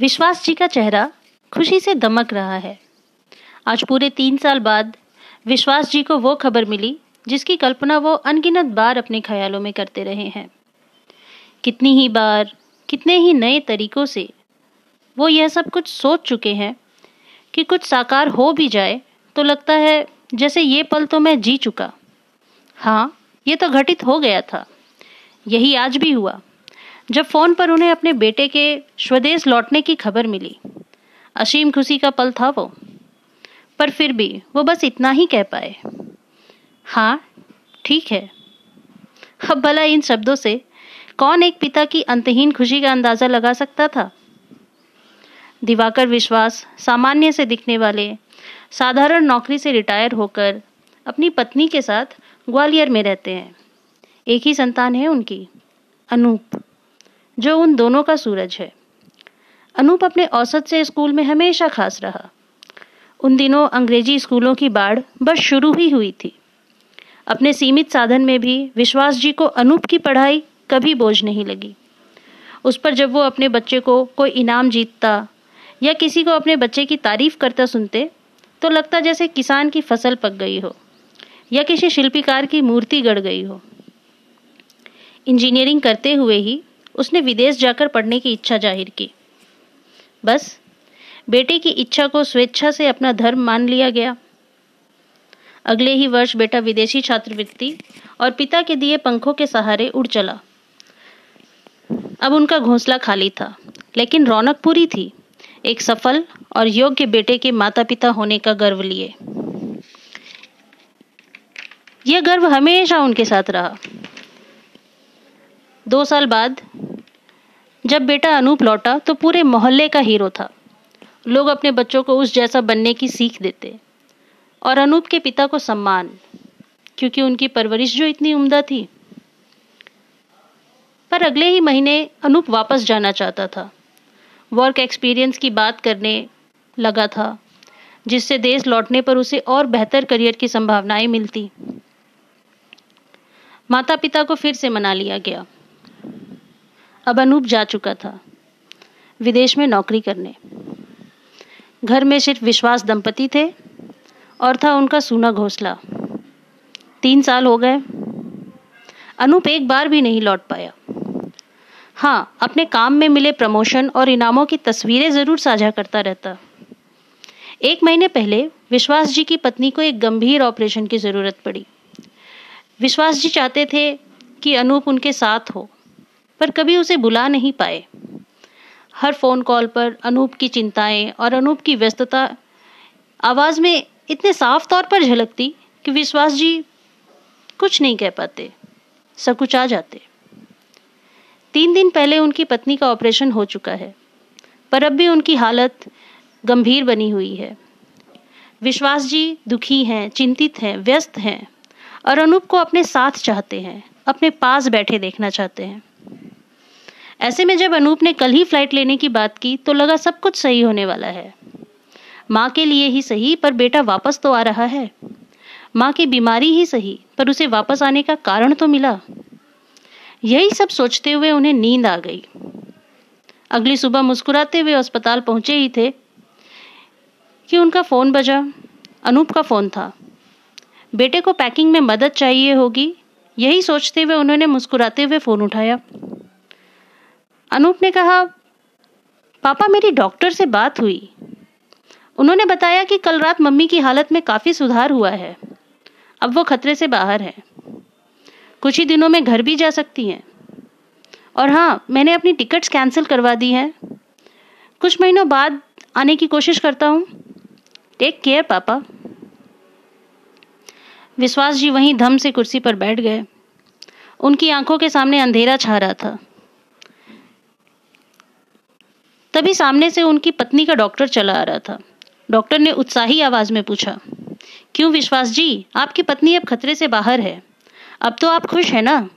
विश्वास जी का चेहरा खुशी से दमक रहा है। आज पूरे तीन साल बाद विश्वास जी को वो खबर मिली, जिसकी कल्पना वो अनगिनत बार अपने ख्यालों में करते रहे हैं। कितनी ही बार, कितने ही नए तरीकों से वो यह सब कुछ सोच चुके हैं कि कुछ साकार हो भी जाए तो लगता है जैसे ये पल तो मैं जी चुका। हाँ ये तो घटित हो गया था। यही आज भी हुआ। जब फ़ोन पर उन्हें अपने बेटे के स्वदेश लौटने की खबर मिली। असीम खुशी का पल था वो। पर फिर भी वो बस इतना ही कह पाए। हाँ ठीक है। अब भला इन शब्दों से कौन एक पिता की अंतहीन खुशी का अंदाज़ा लगा सकता था? दिवाकर विश्वास, सामान्य से दिखने वाले, साधारण नौकरी से रिटायर होकर अपनी पत्नी के साथ ग्वालियर में रहते हैं। एक ही संतान है उनकी, अनूप। जो उन दोनों का सूरज है। अनूप अपने औसत से स्कूल में हमेशा खास रहा। उन दिनों अंग्रेज़ी स्कूलों की बाढ़ बस शुरू ही हुई थी। अपने सीमित साधन में भी विश्वास जी को अनूप की पढ़ाई कभी बोझ नहीं लगी। उस पर जब वो अपने बच्चे को कोई इनाम जीतता या किसी को अपने बच्चे की तारीफ़ करता सुनते तो लगता जैसे किसान की फ़सल पक गई हो या किसी शिल्पीकार की मूर्ति गड़ गई हो। इंजीनियरिंग करते हुए ही उसने विदेश जाकर पढ़ने की इच्छा ज़ाहिर की। बस, बेटे की इच्छा को स्वेच्छा से अपना धर्म मान लिया गया। अगले ही वर्ष बेटा विदेशी छात्रवृत्ति और पिता के दिए पंखों के सहारे उड़ चला। अब उनका घोंसला खाली था, लेकिन रौनक पूरी थी, एक सफल और योग्य बेटे के माता पिता होने का गर्व लिए। यह गर्व हमेशा उनके साथ रहा। दो साल बाद जब बेटा अनूप लौटा तो पूरे मोहल्ले का हीरो था। लोग अपने बच्चों को उस जैसा बनने की सीख देते और अनूप के पिता को सम्मान, क्योंकि उनकी परवरिश जो इतनी उम्दा थी। पर अगले ही महीने अनूप वापस जाना चाहता था। वर्क एक्सपीरियंस की बात करने लगा था, जिससे देश लौटने पर उसे और बेहतर करियर की संभावनाएँ मिलती। माता पिता को फिर से मना लिया गया। अब अनूप जा चुका था। विदेश में नौकरी करने। घर में सिर्फ़ विश्वास दंपति थे और था उनका सूना घोसला। तीन साल हो गए। अनूप एक बार भी नहीं लौट पाया। हाँ अपने काम में मिले प्रमोशन और इनामों की तस्वीरें ज़रूर साझा करता रहता। एक महीने पहले विश्वास जी की पत्नी को एक गंभीर ऑपरेशन की ज़रूरत पड़ी। विश्वास जी चाहते थे कि अनूप उनके साथ हो। पर कभी उसे बुला नहीं पाए। हर फ़ोन कॉल पर अनूप की चिंताएँ और अनूप की व्यस्तता आवाज़ में इतने साफ़ तौर पर झलकती कि विश्वास जी कुछ नहीं कह पाते सकुच जाते। तीन दिन पहले उनकी पत्नी का ऑपरेशन हो चुका है, पर अब भी उनकी हालत गंभीर बनी हुई है। विश्वास जी दुखी हैं, चिंतित हैं, व्यस्त हैं और अनूप को अपने साथ चाहते हैं, अपने पास बैठे देखना चाहते हैं। ऐसे में जब अनूप ने कल ही फ़्लाइट लेने की बात की तो लगा सब कुछ सही होने वाला है। माँ के लिए ही सही, पर बेटा वापस तो आ रहा है। माँ की बीमारी ही सही, पर उसे वापस आने का कारण तो मिला। यही सब सोचते हुए उन्हें नींद आ गई। अगली सुबह मुस्कुराते हुए अस्पताल पहुँचे ही थे कि उनका फ़ोन बजा। अनूप का फ़ोन था। बेटे को पैकिंग में मदद चाहिए होगी, यही सोचते हुए उन्होंने मुस्कुराते हुए फ़ोन उठाया। अनूप ने कहा, पापा, मेरी डॉक्टर से बात हुई। उन्होंने बताया कि कल रात मम्मी की हालत में काफ़ी सुधार हुआ है। अब वो खतरे से बाहर है। कुछ ही दिनों में घर भी जा सकती हैं। और हाँ मैंने अपनी टिकट्स कैंसिल करवा दी हैं। कुछ महीनों बाद आने की कोशिश करता हूँ। टेक केयर, पापा। विश्वास जी वहीं धम से कुर्सी पर बैठ गए। उनकी आँखों के सामने अंधेरा छा रहा था। तभी सामने से उनकी पत्नी का डॉक्टर चला आ रहा था। डॉक्टर ने उत्साही आवाज़ में पूछा, क्यों विश्वास जी? आपकी पत्नी अब खतरे से बाहर है। अब तो आप खुश है ना?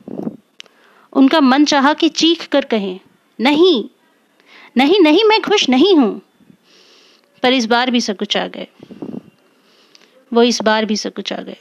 उनका मन चाहा कि चीख कर कहें, नहीं नहीं नहीं, मैं खुश नहीं हूँ। पर इस बार भी सकुच आ गए। वो इस बार भी सकुच आ गए।